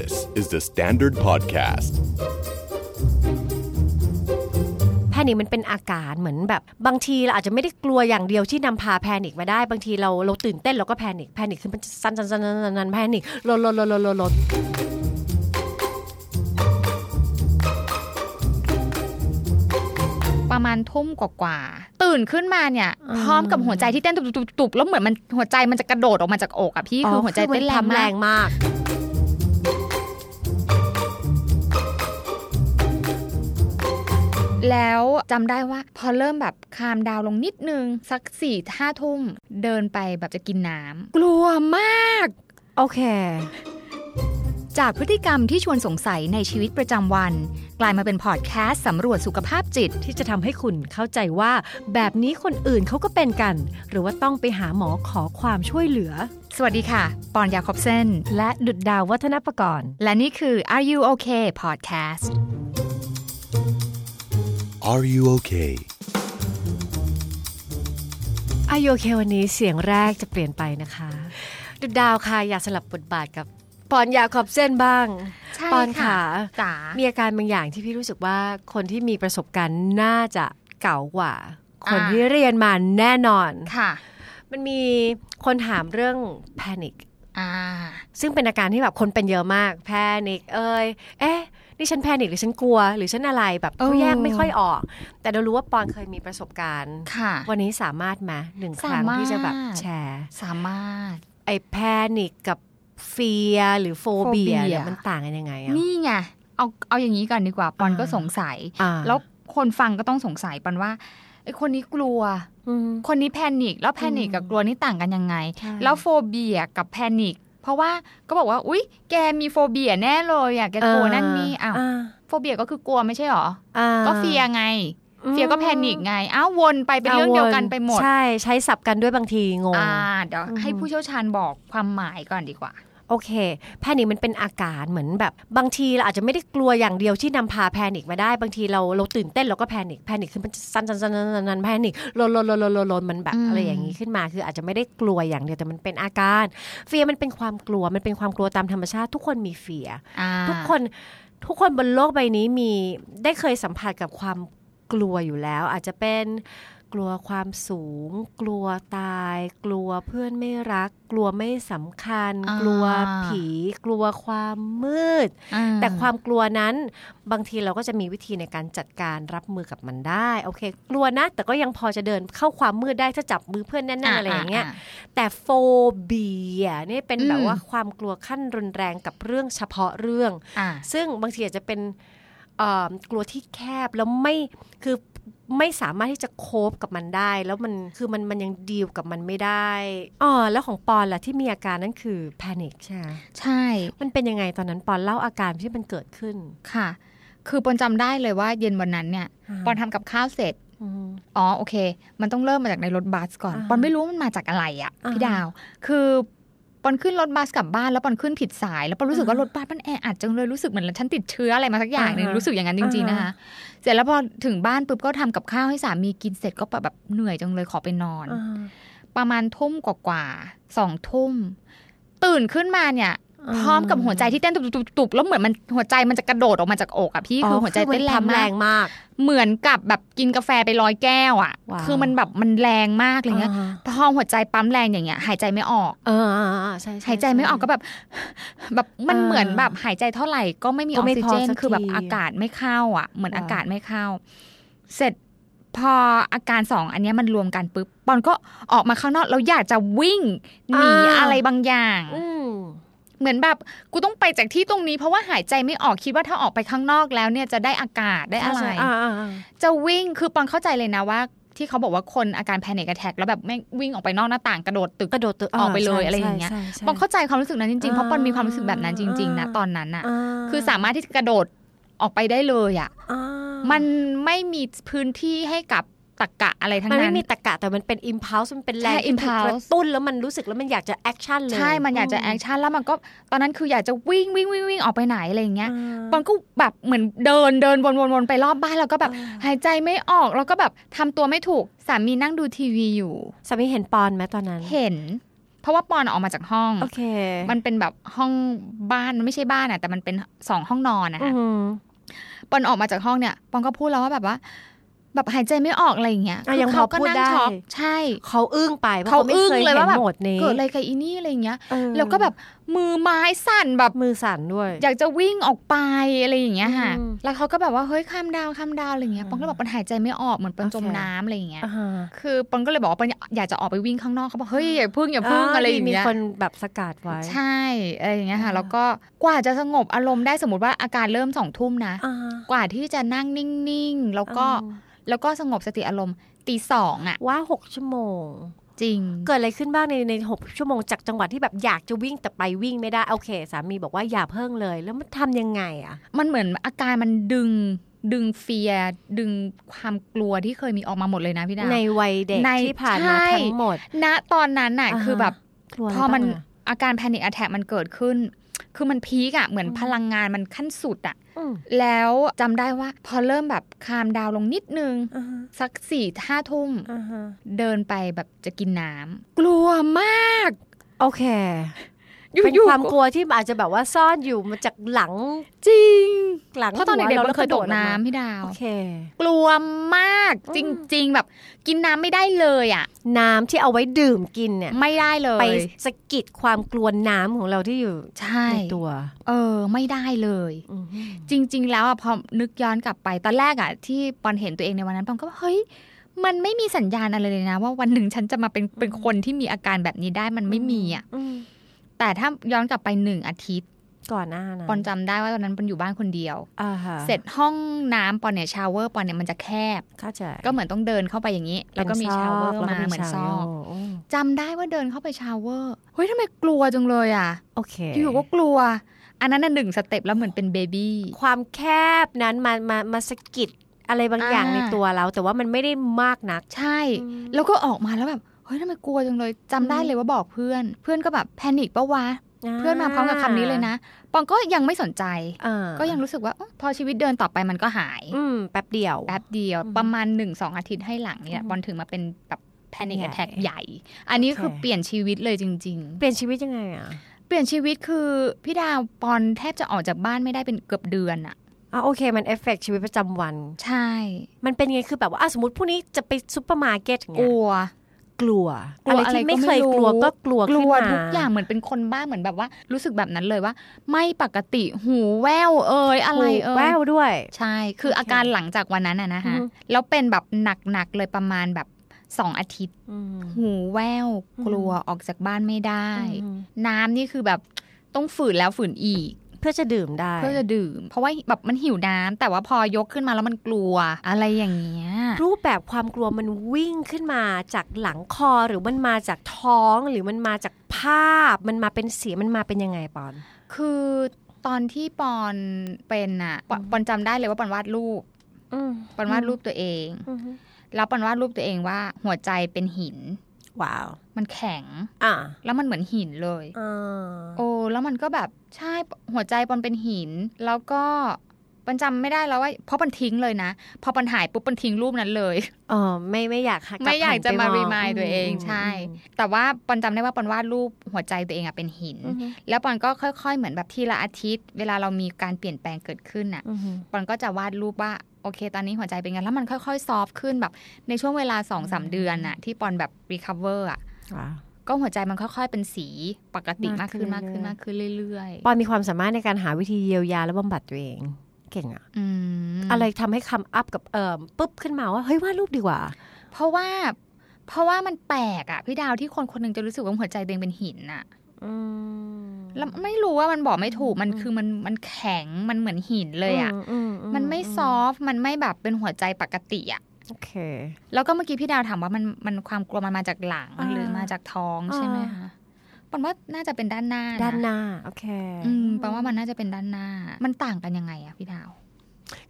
This is the Standard Podcast. panic มันเป็นอาการเหมือนแบบบางทีเราอาจจะไม่ได้กลัวอย่างเดียวที่นำพา panic มาได้ บางทีเราเราตื่นเต้นเราก็ panic panic คือมันสั่นสั่นสั่นสั่นสั่น panic ลนลนลนลนลนลนประมาณทุ่มกว่าๆตื่นขึ้นมาเนี่ย พร้อมกับหัวใจที่เต้นตุบๆๆแล้วเหมือนมันหัวใจมันจะกระโดดออกมาจากอกอะพี่คือหัวใจเต้นแรงมาก แล้วจำได้ว่าพอเริ่มแบบคามดาวน์ลงนิดนึง สักสี่ห้าทุ่มเดินไปแบบจะกินน้ำกลัวมาก โอเค จากพฤติกรรมที่ชวนสงสัยในชีวิตประจำวัน กลายมาเป็นพอดแคสต์สำรวจสุขภาพจิตที่จะทำให้คุณเข้าใจว่า แบบนี้คนอื่นเขาก็เป็นกัน หรือว่าต้องไปหาหมอขอความช่วยเหลือสวัสดีค่ะ ปอนยาคอบเซน และดุดดาววัฒนประกรณ์ และนี่คือ Are You Okay Podcast Are you okay? อายุเควันนี้เสียงแรกจะเปลี่ยนไปนะคะดุดดาวค่ะอยากสลับบทบาทกับปอนอยากขอบเส้นบ้างใช่ปอนค่ะขาจ๋ามีอาการบางอย่างที่พี่รู้สึกว่าคนที่มีประสบการณ์น่าจะเก่ากว่า คนอ่าที่เรียนมาแน่นอนค่ะ มันมีคนถามเรื่อง panic อ่าซึ่งเป็นอาการที่แบบคนเป็นเยอะมาก panic เอ้ยเอ๊ะ นี่ฉัน panic หรือฉันกลัว หรือฉันอะไรแบบเออเขาแยกไม่ค่อยออก แต่เรารู้ว่าปอนเคยมีประสบการณ์ค่ะวันนี้สามารถมาหนึ่งครั้งสามารถที่จะแบบแชร์ สามารถ ไอ้ panic กับ fear หรือ phobia phobia เนี่ยมันต่างกันยังไงอะนี่ไงเอาเอาอย่างนี้ก่อนดีกว่าปอนอ่าก็สงสัยอ่าแล้วคนฟังก็ต้องสงสัยปอนว่าไอ้คนนี้กลัวอืมคนนี้ panic แล้ว panic กับกลัวนี่ต่างกันยังไงใช่แล้ว phobia กับ panic เพราะว่าก็บอกว่า อุ๊ย แกมี phobia แน่เลยอะแกกลัวนั่นนี่อ้าวอ่า phobia ก็คือกลัวไม่ใช่หรออ่าก็ fear ไง fear ก็ panicไง อ้าววนไปเป็นเรื่องเดียวกันไปหมด ใช่ ใช้สับกันด้วยบางทีงงอ่าเดี๋ยวอืมให้ผู้เชี่ยวชาญบอกความหมายก่อนดีกว่า โอเค panic มันเป็นอาการเหมือนแบบบางทีเราอาจจะไม่ได้กลัวอย่างเดียวที่นำพา panic มาได้บางทีเราเราตื่นเต้นเราก็ panic panic คือมันสั่นสั่นสั่นสั่นสั่น panic ลนลนลนลนลนลนมันแบบอะไรอย่างนี้ขึ้นมา คืออาจจะไม่ได้กลัวอย่างเดียวแต่มันเป็นอาการ fear มันเป็นความกลัวมันเป็นความกลัวตามธรรมชาติ ทุกคนมี fear ทุกคนทุกคนบนโลกใบนี้มีได้เคยสัมผัสกับความกลัวอยู่แล้ว อาจจะเป็น กลัวความสูง กลัวตาย กลัวเพื่อนไม่รัก กลัวไม่สำคัญอ่ากลัวผี กลัวความมืดอ่แต่ความกลัวนั้นบางทีเราก็จะมีวิธีในการจัดการรับมือกับมันได้ โอเค กลัวนะ แต่ก็ยังพอจะเดินเข้าความมืดได้ถ้าจับมือเพื่อนแน่นๆอะไรอย่างเงี้ยแต่โฟเบียนี่เป็นแบบว่าความกลัวขั้นรุนแรงกับเรื่องเฉพาะเรื่องอ่าซึ่งบางทีอาจจะเป็นเอ่อกลัวที่แคบแล้วไม่คือ ไม่สามารถที่จะโคบกับมันได้ แล้วมันคือมันมันยังดีลกับมันไม่ได้อ๋อแล้วของปอนล่ะที่มีอาการนั่นคือแพนิคใช่ไหมใช่ มันเป็นยังไงตอนนั้นปอนเล่าอาการที่มันเกิดขึ้นค่ะ คือปอนจำได้เลยว่าเย็นวันนั้นเนี่ยปอนทำกับข้าวเสร็จอืมอ๋อโอเค มันต้องเริ่มมาจากในรถบัสก่อนอ่าปอนไม่รู้ว่ามันมาจากอะไรอะอ่าพี่ดาว คือ ปอนขึ้นรถบัสกลับบ้านแล้วปอนขึ้นผิดสาย แล้วปอนรู้สึกว่ารถบัสมันแออัดจังเลยรู้สึกเหมือนฉันติดเชื้ออะไรมาสักอย่างหนึ่งอ่าฮะรู้สึกอย่างนั้นจริงๆนะคะเสร็จแล้วพอถึงบ้านปุ๊บก็ทำกับข้าวให้สามีกินเสร็จก็แบบเหนื่อยจังเลยขอไปนอนอ่าประมาณทุ่มกว่าๆสองทุ่มตื่นขึ้นมาเนี่ยอ่า พร้อมกับหัวใจที่เต้นตุบๆๆแล้วเหมือนมันหัวใจมันจะกระโดดออกมาจากอกอะพี่คือหัวใจเต้นแรงแรมากงมาก เหมือนกับแบบกินกาแฟไปร้อยแก้วอะว้าวคือมันแบบมันแรงมากอะไรเงี้ยอ่าพอหัวใจปั๊มแรงอย่างเงี้ย หายใจไม่ออก เอออ่าอ่าใช่ช่หายใจไม่ออกก็แบบ แบบมันอ่าเหมือนแบบหายใจเท่าไหร่ก็ไม่มีอก็อกไม่ซิพอเจนสักคือแบบทีอากาศไม่เข้า อะ เหมือนว้าวอากาศไม่เข้า เสร็จพออาการสองอันเนี้ยมันรวมกันปุ๊บปอนก็ออกมาข้างนอกแล้วอยากจะวิ่งหนีอะไรบางอย่างอืม เหมือนแบบกูต้องไปจากที่ตรงนี้ เพราะว่าหายใจไม่ออกคิดว่าถ้าออกไปข้างนอกแล้วเนี่ยจะได้อากาศได้อะไรใช่อ่าอ่าอ่าจะวิ่งคือปอนเข้าใจเลยนะว่าที่เขาบอกว่าคนอาการแพนิคแทกแล้วแบบไม่งวิ่งออกไปนอกหน้าต่างกระโดดตึกกระโดดตึกออกไปเลยใช่อะไรอย่างเงี้ยใช่ใช่ปอนเข้าใจความรู้สึกนั้นจริงๆเพราะปอนมีความรู้สึกแบบนั้นจริง ๆ นะอ่าตอนนั้นอะอ่าคือสามารถที่จะกระโดดออกไปได้เลยอะอ่ามันไม่มีพื้นที่ให้กับ ตรรกะอะไรทั้งนั้นมันไม่มีตรรกะแต่มันเป็น impulse มันเป็นแรงใช่ที่ถูก impulse กระตุ้นแล้วมันรู้สึกแล้วมันอยากจะ action เลย ใช่ มันอยากจะ action แล้วมันก็ตอนนั้นคืออยากจะวิ่งวิ่งวิ่งวิ่งออกไปไหนอะไรอย่างเงี้ยปอนก็แบบเหมือนเดินเดินวนวนวนไปรอบบ้านแล้วก็แบบหายใจไม่ออกแล้วก็แบบทำตัวไม่ถูกสามีนั่งดูทีวีอยู่สามีเห็นปอนไหมตอนนั้น เห็น เพราะว่าปอนออกมาจากห้องโอเค มันเป็นแบบห้องบ้านมันไม่ใช่บ้านอะแต่มันเป็นสองห้องนอนนะอืคะมปอนออกมาจากห้องเนี่ย ปอนก็พูดแล้วว่าแบบว่า แบบหายใจไม่ออกอะไรอย่างเงี้ยอะยังคือเขาก็พอพูดนั่งได้ช็อกใช่ เขาอึ้งไปเพราะเขาเขาไม่อึ้งเคยเลยเห็ว่านแบบโหมดนี้เกิดอะไรกับอีนี่อะไรอย่างเงี้ยเออแล้วก็แบบ มือไม้สั่นแบบมือสั่นด้วย อยากจะวิ่งออกไปอะไรอย่างเงี้ยค่ะอืมแล้วเขาก็แบบว่าเฮ้ยข้ามดาวข้ามดาวอะไรอย่างเงี้ยปอนก็แบบปอนหายใจไม่ออกเหมือนปอนจมโอเคน้ำอะไรอย่างเงี้ยอ่าฮะคือปอนก็เลยบอกว่าปอนอยากจะออกไปวิ่งข้างนอกเขาบอกเฮ้ยอย่าพึ่งอย่าพึ่งอะไรอย่างมีเงี้ยคนแบบสกัดไว้ใช่อะไรอย่างเงี้ยค่ะอ่าแล้วก็กว่าจะสงบอารมณ์ได้สมมติว่าอาการเริ่มสองทุ่มนะอ่าฮะกว่าที่จะนั่งนิ่งๆแล้วก็อืมแล้วก็สงบสติอารมณ์ตีสองอะว่าหกชั่วโมง จริง เกิดอะไรขึ้นบ้างในในหกชั่วโมงจากจังหวัดที่แบบอยากจะวิ่งแต่ไปวิ่งไม่ได้ โอเค สามีบอกว่าอย่าเพิ่งเลย แล้วมันทำยังไงอะมันเหมือนอาการมันดึงดึงเฟียร์ดึงความกลัวที่เคยมีออกมาหมดเลยนะพี่ดาวในวัยเด็กในที่ผ่านมาใช่ทั้งหมด ณตอนนั้นน่ะอ่าฮะคือแบบกลัวะไรพอมันบ้างะอาการแพนิค a แท c มันเกิดขึ้น คือมันพีกอะเหมือนอืมพลังงานมันขั้นสุดอะอืมแล้วจำได้ว่า พอเริ่มแบบคามดาวน์ลงนิดนึงอ่าฮะสักสี่ห้าทุ่มอ่าฮะเดินไปแบบจะกินน้ำกลัวมาก โอเคอยู่ เป็นอยู่ความกลัวที่อาจจะแบบว่าซ่อนอยู่มาจากหลัง จริง หลังเพราะตอนเด็กๆหัวเราเคยตกแล้วระโดดออกมาน้ำพี่ดาวโอเคกลัวมากอืจมริง ๆ แบบ กินน้ำไม่ได้เลยอะ น้ำที่เอาไว้ดื่มกินเนี่ยไม่ได้เลย ไปสะกิดความกลัวน้ำของเราที่อยู่ใช่ในตัว เออ ไม่ได้เลยอืมจริง ๆ แล้วอะพอนึกย้อนกลับไปตอนแรกอะที่ปอนเห็นตัวเองในวันนั้นปอนก็ว่าเฮ้ยมันไม่มีสัญญาณอะไรเลยนะ ว่าวันหนึ่งฉันจะมาเป็นเป็นคนที่มีอาการแบบนี้ได้มันไม่มีอะอืม แต่ถ้าย้อนกลับไปหนึ่งอาทิตย์ก่อนหน้านั้นปอนจำได้ว่าตอนนั้นปอนอยู่บ้านคนเดียวอ่าฮะเสร็จห้องน้ำปอนเนี่ย shower ปอนเนี่ยมันจะแคบเข้าใจก็เหมือนต้องเดินเข้าไปอย่างนี้ แล้วก็มี shower แล้วมาเหมือนซอกอืมจำได้ว่าเดินเข้าไป shower เฮ้ยทำไมกลัวจังเลยอะโอเคอยู่ๆก็กลัว อันนั้นน่ะหนึ่ง step แล้วเหมือนเป็น baby ความแคบนั้นมามามาสะกิดอะไรบางอย่างอ่าในตัวเรา แต่ว่ามันไม่ได้มากนักใช่อืมแล้วก็ออกมาแล้วแบบเฮ้ยทำไมกลัวจังเลยจำได้เลยว่าบอกเพื่อน เพื่อนก็แบบ panic ปะวะเพื่อนมาพร้อมกับคำนี้เลยนะปอนก็ยังไม่สนใจอ่าก็ยังรู้สึกว่าเอ้อพอชีวิตเดินต่อไปมันก็หายอืมแป๊บเดียวแป๊บเดียวอืมประมาณหนึ่งสองอาทิตย์ให้หลังเนี่ยอืมปอนถึงมาเป็นแบบแพนิคใหญ่แอ t แทกใหญ่ อันนี้โอเคคือเปลี่ยนชีวิตเลยจริงเปลี่ยนชีวิตยังไงอะๆเปลี่ยนชีวิตคือพี่ดาวปอนแทบจะออกจากบ้านไม่ได้เป็นเกือบเดือนอะอะโอเค มันเอฟเฟกชีวิตประจำวัน ใช่ มันเป็นไงคือแบบว่าอะสมมติพรุ่งนี้จะไปซูเปอร์มาร์เก็ตอย่างกเงี้ยลัว กลัวกลัวอะไรที่ไม่เคยอะไรก็ไม่รู้กลัวก็กลัวกขึ้ลันวมาทุกอย่างเหมือนเป็นคนบ้าเหมือนแบบว่า รู้สึกแบบนั้นเลยว่า ไม่ปกติหูแววเอ่ยอะไรเอ่ยแววด้วย ใช่ คือโอเคอาการหลังจากวันนั้นอะนะคะอือฮึแล้วเป็นแบบหนักๆเลยประมาณแบบสองอาทิตย์อืมหูแววอืมกลัวออกจากบ้านไม่ได้อืมน้ำนี่คือแบบต้องฝืนแล้วฝืนอีก เพื่อจะดื่มได้เพื่อจะดื่ม เพราะว่าแบบมันหิวน้ำแต่ว่าพอยกขึ้นมาแล้วมันกลัวอะไรอย่างเงี้ยรูปแบบความกลัวมันวิ่งขึ้นมาจากหลังคอหรือมันมาจากท้องหรือมันมาจากภาพ มันมาเป็นเสียงมันมาเป็นยังไงปอน คือตอนที่ปอนเป็นอะปอนปอนจำได้เลยว่าปอนวาดรูปอืมปอนวาดรูปตัวเองอืมแล้วปอนวาดรูปตัวเองว่าหัวใจเป็นหิน ว้าว มันแข็ง อะแล้วมันเหมือนหินเลยอ่าโอ้แล้วมันก็แบบใช่หัวใจปอนเป็นหิน แล้วก็ปอนจำไม่ได้แล้วว่าเพราะปอนทิ้งเลยนะ พอปอนหายปุ๊บปอนทิ้งรูปนั้นเลยเออไม่ไม่อยากลับไม่อยากจะหันมาไปรีองมายตัวเองมใช่อืมแต่ว่าปอนจำได้ว่าปอนวาดรูปหัวใจตัวเองอะเป็นหินอืมแล้วปอนก็ค่อย ๆ เหมือนแบบทีละอาทิตย์ เวลาเรามีการเปลี่ยนแปลงเกิดขึ้นอะอืมปอนก็จะวาดรูปว่า โอเค ตอนนี้หัวใจเป็นไงแล้วมันค่อยๆ ซอฟต์ขึ้นแบบ ในช่วงเวลาสองสามเดือนอะที่ปอนแบบ recover อะว้าวก็หัวใจมันค่อยๆ เป็นสีปกติมามากกขึ้ขึ้นนมากขึ้นเรื่อยๆมากขึ้นเรื่อยปอนมีความสามารถในการหาวิธีเยียวยาและบำบัดตัวเองเก่งอะๆอืมอะไรทำให้ come upกับเอ่อปุ๊บขึ้นมาว่าเฮ้ยวาดรูปดีกว่า เพราะว่า เพราะว่ามันแปลกอะพี่ดาวที่คนคนหนึ่งจะรู้สึกว่าหัวใจตัวเองเป็นหินอะอืม แล้วไม่รู้ว่ามันบอกไม่ถูกมันอืมคือมันมันแข็งมันเหมือนหินเลยอะมมมันไม่ soft มันไม่แบบเป็นหัวใจปกติอะโอเค แล้วก็เมื่อกี้พี่ดาวถามว่ามันมันความกลัวมันมาจากหลังอ่าหรือมาจากท้องใช่ไหมอ่าคะปอนว่าน่าจะเป็นด้านหน้าะด้านหน้า โอเค อืมแปลว่ามันน่าจะเป็นด้านหน้า มันต่างกันยังไงอะพี่ดาว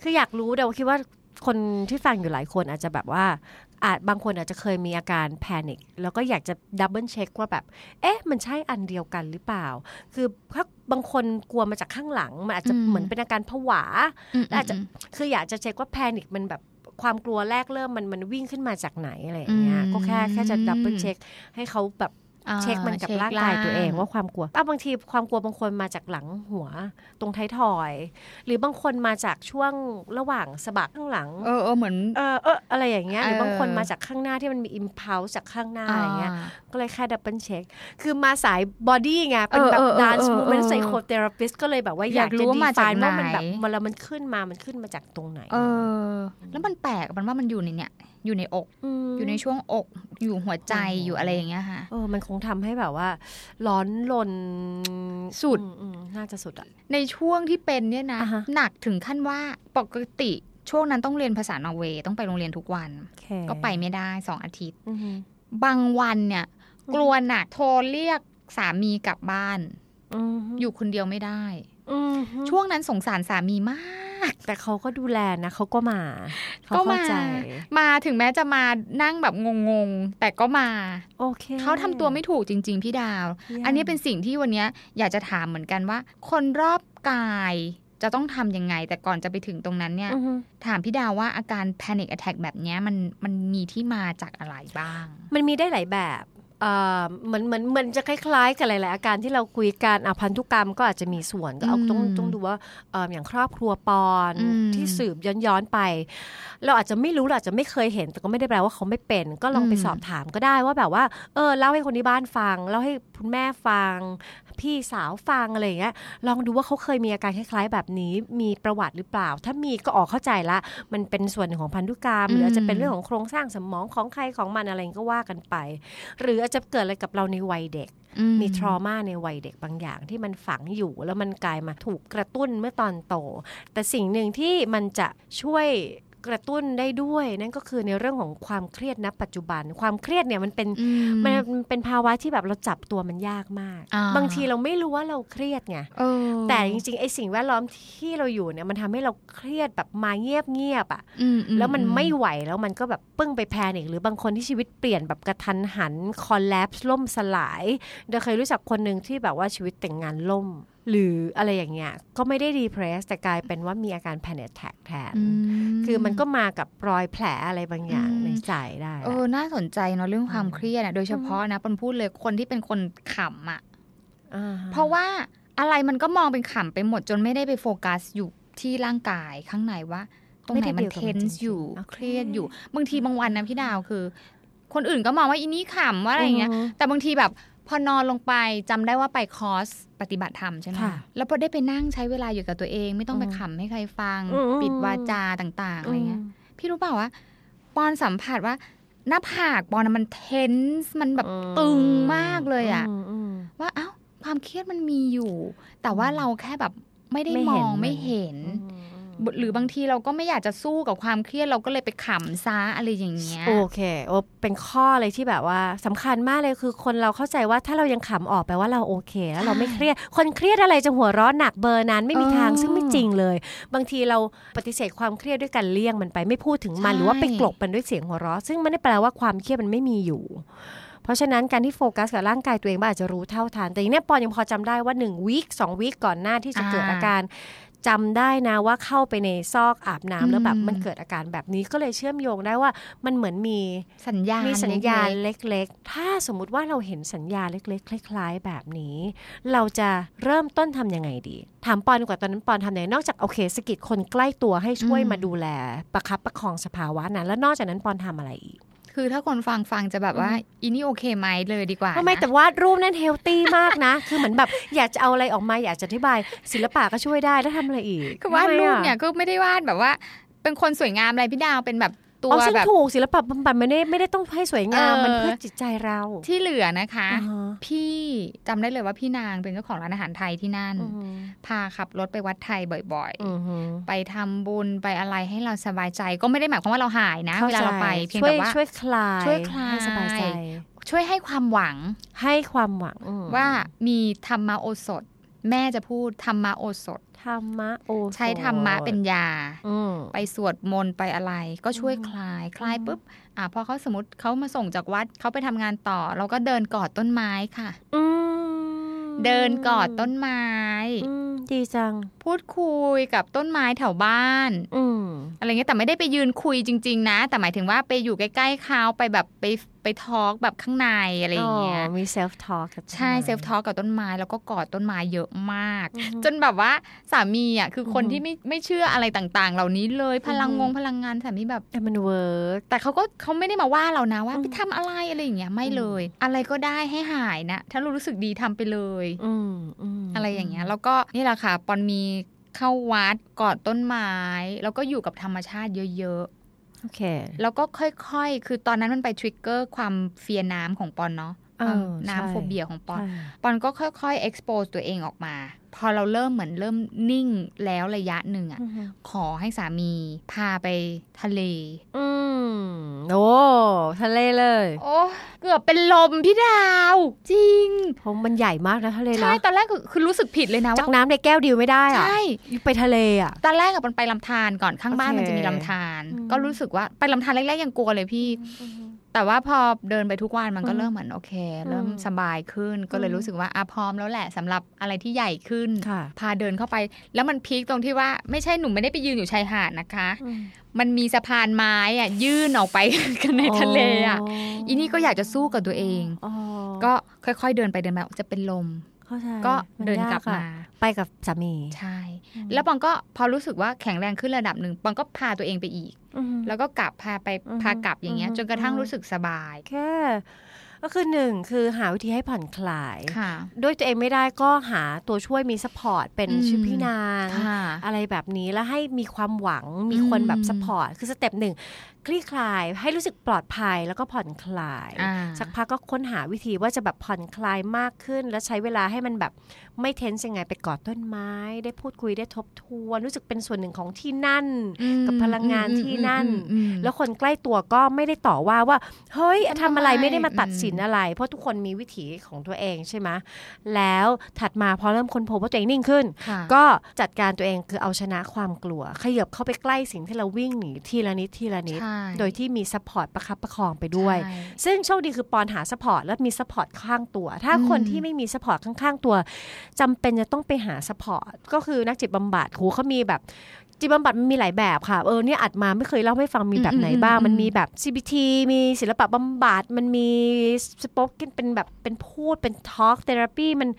คืออยากรู้แต่ว่าคิดว่าคนที่ฟังอยู่หลายคนอาจจะแบบว่า อาจบางคนอาจจะเคยมีอาการ panic แล้วก็อยากจะ double check ว่าแบบ เอ๊ะ มันใช่อันเดียวกันหรือเปล่า คือถ้าบางคนกลัวมาจากข้างหลัง มันอาจจะอืมเหมือนเป็นอาการผวาอืมอาจจะคืออยากจะเช็คว่า panic มันแบบความกลัวแรกเริ่มมันมันวิ่งขึ้นมาจากไหนอะไรอย่างเงี้ยอืมก็แค่แค่จะ double check ให้เขาแบบอ่า เช็คมันกับเช็คร่างกายตัวเองร่างว่าความกลัวอะบางทีความกลัวบางคนมาจากหลังหัว ตรงท้ายทอย หรือบางคนมาจากช่วงระหว่างสะบักข้างหลัง เออเออเหมือนเออเอออะไรอย่างเงี้ยหรือเออบางคนมาจากข้างหน้าที่มันมีอิมพ l ลจากข้างหน้าอย่างเงี้ยาก็เลยแค่ดับเบิลเช็ค คือมาสายบอดี้ไงเป็นแบบเออเออดานซ์เออมูเมนต์เออไซโคเทอราปิสก็เลยแบบว่าอยากอยากรู้จะว่าดีมาไฟจากน์ว่ามันไหนแบบเวลามันขึ้นมามันขึ้นมาจากตรงไหน เออ แล้วมันแปลกมันว่ามันอยู่ในเนี่ยอยู่ในอกมอยู่ในช่วงอกอยู่หัวใจโอ้โหอยู่อะไรอย่างเงี้ยค่ะเออมันคงทำให้แบบว่า ร้อนลนสุดอืมอืมน่าจะสุดอะในช่วงที่เป็นเนี่ยนะอ่าฮะหนักถึงขั้นว่าปกติช่วงนั้นต้องเรียนภาษานอร์เวย์ต้องไปโรงเรียนทุกวันโอเคก็ไปไม่ได้สองอาทิตย์อือฮึบางวันเนี่ย กลัวหนักโทรเรียกสามีกลับบ้านอือฮึอยู่คนเดียวไม่ได้อือฮึช่วงนั้นสงสารสามีมาก แต่เขาก็ดูแลนะเขาก็มาเขาก็เข้ามาใจมาถึงแม้จะมานั่งแบบงงๆ แต่ก็มาโอเคเขาทำตัวไม่ถูกจริง ๆ พี่ดาวเยี่ยมอันนี้เป็นสิ่งที่วันเนี้ยอยากจะถามเหมือนกันว่า คนรอบกายจะต้องทำยังไง แต่ก่อนจะไปถึงตรงนั้นเนี่ยอือฮึถามพี่ดาวว่าอาการ panic attack แบบเนี้ยมันมันมีที่มาจากอะไรบ้าง มันมีได้หลายแบบ เอ่อเหมือนเหมือนเหมือนจะคล้ายๆ กับหลายๆอาการที่เราคุยกันอะพันธุกรรมก็อาจจะมีส่วนก็เอาอืมต้องต้องดูว่าเอ่ออย่างครอบครัวปอนอืมที่สืบย้อนๆไป เราอาจจะไม่รู้เราอาจจะไม่เคยเห็น แต่ก็ไม่ได้แปลว่าเขาไม่เป็น ก็ลองไปอืมสอบถามก็ได้ว่าแบบว่า เออเล่าให้คนที่บ้านฟังเล่าให้คุณแม่ฟัง พี่สาวฟังอะไรอย่างเงี้ยลองดูว่าเขาเคยมีอาการคล้ายๆ แบบนี้มีประวัติหรือเปล่า ถ้ามีก็ออกเข้าใจละ มันเป็นส่วนหนึ่งของพันธุกรรม หรืออาจจะเป็นเรื่องของโครงสร้างสมองของใครของมันอะไรก็ว่ากันไป หรืออาจจะเกิดอะไรกับเราในวัยเด็กอืมีทรมาในวัยเด็กบางอย่างที่มันฝังอยู่แล้วมันกลายมาถูกกระตุ้นเมื่อตอนโต แต่สิ่งหนึ่งที่มันจะช่วย กระตุ้นได้ด้วย นั่นก็คือในเรื่องของความเครียดณปัจจุบัน ความเครียดเนี่ยมันเป็นอืมมันเป็นภาวะที่แบบเราจับตัวมันยากมากอ่าบางทีเราไม่รู้ว่าเราเครียดไงเออแต่จริงๆไอ้สิ่งแวดล้อมที่เราอยู่เนี่ยมันทำให้เราเครียดแบบมาเงียบเงียบๆอะอือืแล้วมันไม่ไหวแล้วมันก็แบบปึ้งไปแพนิกหรือบางคนที่ชีวิตเปลี่ยนแบบกระทันหันคอลล p สล่มสลายเดาเคยรู้จักคนหนึ่งที่แบบว่าชีวิตแต่งงานล่ม หรืออะไรอย่างเงี้ยก็ไม่ได้ดีเพรสแต่กลายเป็นว่ามีอาการ panic attack แทนอืมคือมันก็มากับรอยแผลอะไรบางอย่างอืมในใจได้เออน่าสนใจเนาะเรื่องความเครียดอะโดยเฉพาะนะปนพูดเลยคนที่เป็นคนขำอะอ่าฮเพราะว่าอะไรมันก็มองเป็นขำไปหมดจนไม่ได้ไปโฟกัสอยู่ที่ร่างกายข้างในว่าตรงไหนมันเทนส์อยู่เครียดอยู่ บางทีบางวันนะพี่ดาวคือ คนอื่นก็มองว่าอีนี่ขำว่าอะไรอย่างเงี้ยอือฮึแต่บางทีแบบ พอนอนลงไปจำได้ว่าไปคอร์สปฏิบัติธรรมใช่ไหมค่ะแล้วพอได้ไปนั่งใช้เวลาอยู่กับตัวเอง ไม่ต้องไปอืมขำให้ใครฟังอืมปิดวาจาต่าง ๆอะไรเงี้ยมพี่รู้เปล่าว่าปอนสัมผัสว่าหน้าผากปอนอะมันเทนส์มันแบบอืมตึงมากเลยอะมอืมว่าเอ้าความเครียดมันมีอยู่ แต่ว่าเราแค่แบบไม่ได้ไม่มเห็นองมันไม่เห็นอืม หรือบางทีเราก็ไม่อยากจะสู้กับความเครียดเราก็เลยไปขำซะอะไรอย่างเงี้ยโอเคโอเป็นข้อเลยที่แบบว่าสำคัญมากเลยคือคนเราเข้าใจว่าถ้าเรายังขำออกแปลว่าเราโอเค แล้วเราไม่เครียด คนเครียดอะไรจะหัวเร้อนหนักเบอร์นั้นไม่มีทางเออซึ่งไม่จริงเลย บางทีเราปฏิเสธความเครียดด้วยการเลี่ยงมันไปไม่พูดถึงมันใช่หรือว่าไปกลบมันด้วยเสียงหัวเราะซึ่งไม่ได้แปลว่าความเครียดมันไม่มีอยู่เพราะฉะนั้นการที่โฟกัสกับร่างกายตัวเองบ้างอาจจะรู้เท่าทันแต่อย่างเนี้ยปอนยังพอจำได้ว่า1วีคสองวีคก่อนหน้าที่จะเกิดอาการ จำได้นะว่าเข้าไปในซอกอาบน้ำแล้วแบบมันเกิดอาการแบบนี้ก็เลยเชื่อมโยงได้ว่ามันเหมือนมีสัญญาณมีสัญญาณเล็กเล็กๆถ้าสมมุติว่าเราเห็นสัญญาณเล็ก ๆ คล้าย ๆ แบบนี้ เราจะเริ่มต้นทำยังไงดีถามปอนดีกว่าตอนนั้นปอนทำยังไงนอกจากโอเคสกิดคนใกล้ตัวให้ช่วยอืมมาดูแล ประคับประคองสภาวะนั้นแล้วนอกจากนั้นปอนทำอะไรอีกๆ คือถ้าคนฟังฟังจะแบบว่าอีนี่โอเคไหมเลยดีกว่าทำไมนะแต่วาดรูปนั้นเฮลตี้มากนะ คือเหมือนแบบอยากจะเอาอะไรออกมาอยากจะอธิบาย ศิลปะก็ช่วยได้แล้วทำอะไรอีกคือวาดรูปทำไมอะเนี่ยก็ไม่ได้วาดแบบว่า เป็นคนสวยงามอะไรพี่ดาวเป็นแบบ ตัวอ๋อซึ่งแบบถูกศิลปะบำบัดไม่ได้ไม่ได้ต้องให้สวยงามเออมันเพื่อจิตใจเรา ที่เหลือนะคะอ่าฮะพี่จำได้เลยว่าพี่นางเป็นเจ้าของร้านอาหารไทยที่นั่นอืมพาขับรถไปวัดไทยบ่อยอืมฮึๆไปทำบุญไปอะไรให้เราสบายใจ ก็ไม่ได้หมายความว่าเราหายนะข้เวลาเราไปเพียงช่วยแต่ว่าช่วยคลายช่วยคลายให้สบายใจช่วยให้ความหวังให้ความหวังอืมว่ามีธรรมะโอสถ แม่จะพูดธรรมะโอสถ ธรรมะโอใช้ธรรมะเป็นยาอืมไปสวดมนต์ไปอะไร ก็ช่วยอืมคลายคลายปุ๊บอะพอเขาสมมติเขามาส่งจากวัดเขาไปทำงานต่อ เราก็เดินกอดต้นไม้ค่ะอืมเดินกอดต้นไม้อืมดีจังพูดคุยกับต้นไม้แถวบ้านอืมอะไรเงี้ยแต่ไม่ได้ไปยืนคุยจริง ๆ นะ แต่หมายถึงว่าไปอยู่ใกล้ๆเขาไปแบบไปไปทอล์กแบบข้างในอะไรอย่างเงี้ยมี self talk กับใช่เซลฟ์ทอล์กกับต้นไม้แล้วก็กอดต้นไม้เยอะมาก จนแบบว่าสามีอะคือคนที่ไม่ไม่เชื่ออะไรต่างๆ เหล่านี้เลยพลังงงพลังงานสามีแบบแต่มัน work แต่เขาก็เขาไม่ได้มาว่าเรานะว่าอืมไปทำอะไรอะไรอย่างเงี้ยไม่เลย อะไรก็ได้ให้หายนะ ถ้าเรารู้สึกดีทำไปเลย อืมมอะไรอย่างเงี้ยแล้วก็นี่แหละค่ะปอนมี เข้าวัดกอดต้นไม้ แล้วก็อยู่กับธรรมชาติเยอะโอเคๆแล้วก็ค่อยๆ คือตอนนั้นมันไป trigger ความ fear น้ำของปอนเนาะเออ น้ำใช่โฟเบียของปอนใช่ปอนก็ค่อยๆ expose ตัวเองออกมา พอเราเริ่มเหมือนเริ่มนิ่งแล้วระยะหนึ่งอะอืมขอให้สามีพาไปทะเล อืมโอ้ทะเลเลย โอ้เกือบเป็นลมพี่ดาว จริงเพราะมันใหญ่มากนะทะเลใช่นะตอนแรกคือคือรู้สึกผิดเลยนะจากว่าน้ำในแก้วเดียวไม่ได้อะใช่ไปทะเลอะตอนแรกอะมันไปลำธารก่อนข้างบ้านโอเคมันจะมีลำธารอืมก็รู้สึกว่าไปลำธารแรกๆยังกลัวเลยพี่ แต่ว่าพอเดินไปทุกวันมันก็เริ่มเหมือนโอเค เริ่มสบายขึ้นก็เลยรู้สึกว่าอะพร้อมแล้วแหละสำหรับอะไรที่ใหญ่ขึ้นค่ะพาเดินเข้าไป แล้วมันพีคตรงที่ว่าไม่ใช่หนูไม่ได้ไปยืนอยู่ชายหาดนะคะ มันมีสะพานไม้อะยื่นออกไปกันในทะเลอะอีนี่ก็อยากจะสู้กับตัวเองอ๋อก็ค่อยๆเดินไปเดินมาจะเป็นลมเข้าใจก็มันเดินยกลับอะมาไปกับสามีใช่ แล้วปองก็พอรู้สึกว่าแข็งแรงขึ้นระดับหนึ่งปองก็พาตัวเองไปอีกอืม แล้วก็กลับพาไปอือฮึพากลับอย่างเงี้ยอือฮึจนกระทั่งอือฮึรู้สึกสบายแค่ก็คือหนึ่งคือหาวิธีให้ผ่อนคลายค่ะด้วยตัวเองไม่ได้ก็หาตัวช่วยมี support เป็นอืมชื่อพี่นางค่ะอะไรแบบนี้แล้วให้มีความหวังมีคนแบบอืม support คือ step หนึ่ง คลี่คลายให้รู้สึกปลอดภัยแล้วก็ผ่อนคลายอ่าสักพักก็ค้นหาวิธีว่าจะแบบผ่อนคลายมากขึ้น และใช้เวลาให้มันแบบไม่ tense ยังไงไปกอดต้นไม้ ได้พูดคุยได้ทบทวนรู้สึกเป็นส่วนหนึ่งของที่นั่นอืมกับพลังงานที่นั่นอืมอืมอืมแล้วคนใกล้ตัวก็ไม่ได้ต่อว่าว่า เฮ้ยทำอะไรทำไมไม่ได้มาตัดสินอะไร เพราะทุกคนมีวิถีของตัวเองใช่ไหมแล้วถัดมาพอเริ่มค้นพบว่าตัวเองนิ่งขึ้นค่ะก็จัดการตัวเองคือเอาชนะความกลัว ขยับเข้าไปใกล้สิ่งที่เราวิ่งหนีทีละนิดทีละนิดใช่โดยที่มี support ประคับประคองไปด้วยใช่ซึ่งโชคดีคือปอนหา support แล้วมี support ข้างตัว ถ้าอืมคนที่ไม่มี support ข้างๆตัวจำเป็นจะต้องไปหา support ก็คือนักจิตบำบัดโหเขามีแบบจิตบำบัดมันมีหลายแบบค่ะ เออเนี่ยอัดมาไม่เคยเล่าให้ฟังมีแบบไหนบ้าง มันมีแบบ CBT มีศิลปะบำบัด มันมี spoken เป็นแบบเป็นพูดเป็น talk therapy มัน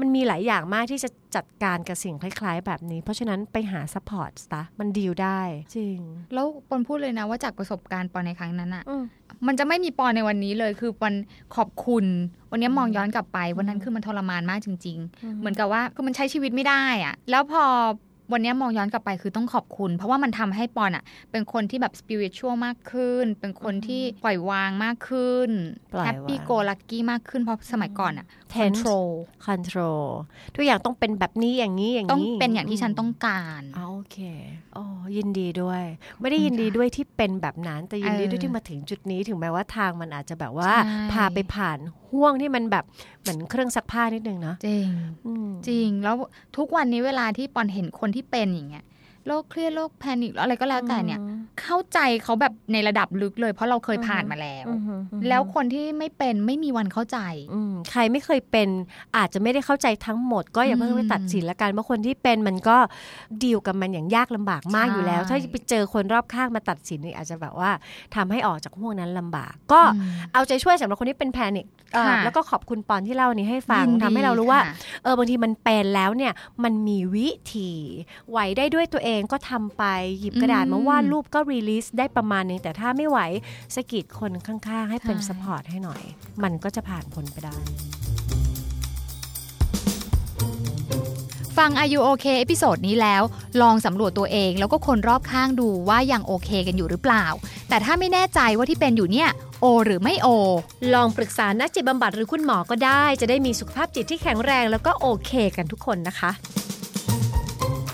มันมีหลายอย่างมากที่จะจัดการกับสิ่งคล้ายๆ แบบนี้ เพราะฉะนั้นไปหา support ซะมันดีลได้ จริง แล้วปอนพูดเลยนะว่าจากประสบการณ์ปอนในครั้งนั้นอะอืมมันจะไม่มีปอนในวันนี้เลย คือปอนขอบคุณ วันนี้มองย้อนกลับไปวันนั้นคือมันทรมานมากจริง ๆ เหมือนกับว่าคือมันใช้ชีวิตไม่ได้อะแล้วพอ วันนี้มองย้อนกลับไปคือต้องขอบคุณ เพราะว่ามันทำให้ปอนอะเป็นคนที่แบบ spiritual มากขึ้น เป็นคนที่ปล่อยวางมากขึ้นปล่อยวาง happy-go-lucky มากขึ้นเพราะสมัยก่อนอะ tense control control ทุกอย่างต้องเป็นแบบนี้อย่างนี้อย่างนี้ ต้องเป็นอย่างที่ฉันต้องการอ๋อโอเคโอ้ยินดีด้วย ไม่ได้ยินดีด้วยที่เป็นแบบนั้นแต่ยินดีด้วยเออที่มาถึงจุดนี้ถึงแม้ว่าทางมันอาจจะแบบว่าใช่พาไปผ่าน ห่วงที่มันแบบเหมือนเครื่องซักผ้านิดนึงเนาะจริงอืมจริงแล้วทุกวันนี้เวลาที่ปอนเห็นคนที่เป็นอย่างเงี้ย โรคเครียดโรคแพนิคอะไรก็แล้วแต่เนี่ย เข้าใจเขาแบบในระดับลึกเลย เพราะเราเคยผ่านมาแล้วอืมอืมอืมแล้วคนที่ไม่เป็นไม่มีวันเข้าใจอืมใครไม่เคยเป็นอาจจะไม่ได้เข้าใจทั้งหมด ก็อย่าเพิ่งไปตัดสินละกันว่าคนที่เป็นมันก็ดีลกับมันอย่างยากลำบากมากใช่อยู่แล้ว ถ้าไปเจอคนรอบข้างมาตัดสินนี่อาจจะแบบว่าทำให้ออกจากห่วงนั้นลำบาก ก็อืมเอาใจช่วยสำหรับคนที่เป็น panic เอ่อค่ะแล้วก็ขอบคุณปอนที่เล่าอันนี้ให้ฟังยินดีทำให้เรารู้ว่าค่ะเออบางทีมันเป็นแล้วเนี่ยมันมีวิธีไหวได้ด้วยตัวเองก็ทำไปหยิบกระดาษอืมมาวาดรูปก็ release ได้ประมาณนึง แต่ถ้าไม่ไหวสะกิดคนข้างๆ ให้เป็นใช่ support ให้หน่อย มันก็จะผ่านพ้นไปได้ฟัง Are You OK episode นี้แล้ว ลองสำรวจตัวเองแล้วก็คนรอบข้างดูว่ายังโอเคกันอยู่หรือเปล่า แต่ถ้าไม่แน่ใจว่าที่เป็นอยู่เนี่ยโอ หรือไม่โอ ลองปรึกษานักจิตบำบัดหรือคุณหมอก็ได้ จะได้มีสุขภาพจิตที่แข็งแรงแล้วก็โอเคกันทุกคนนะคะ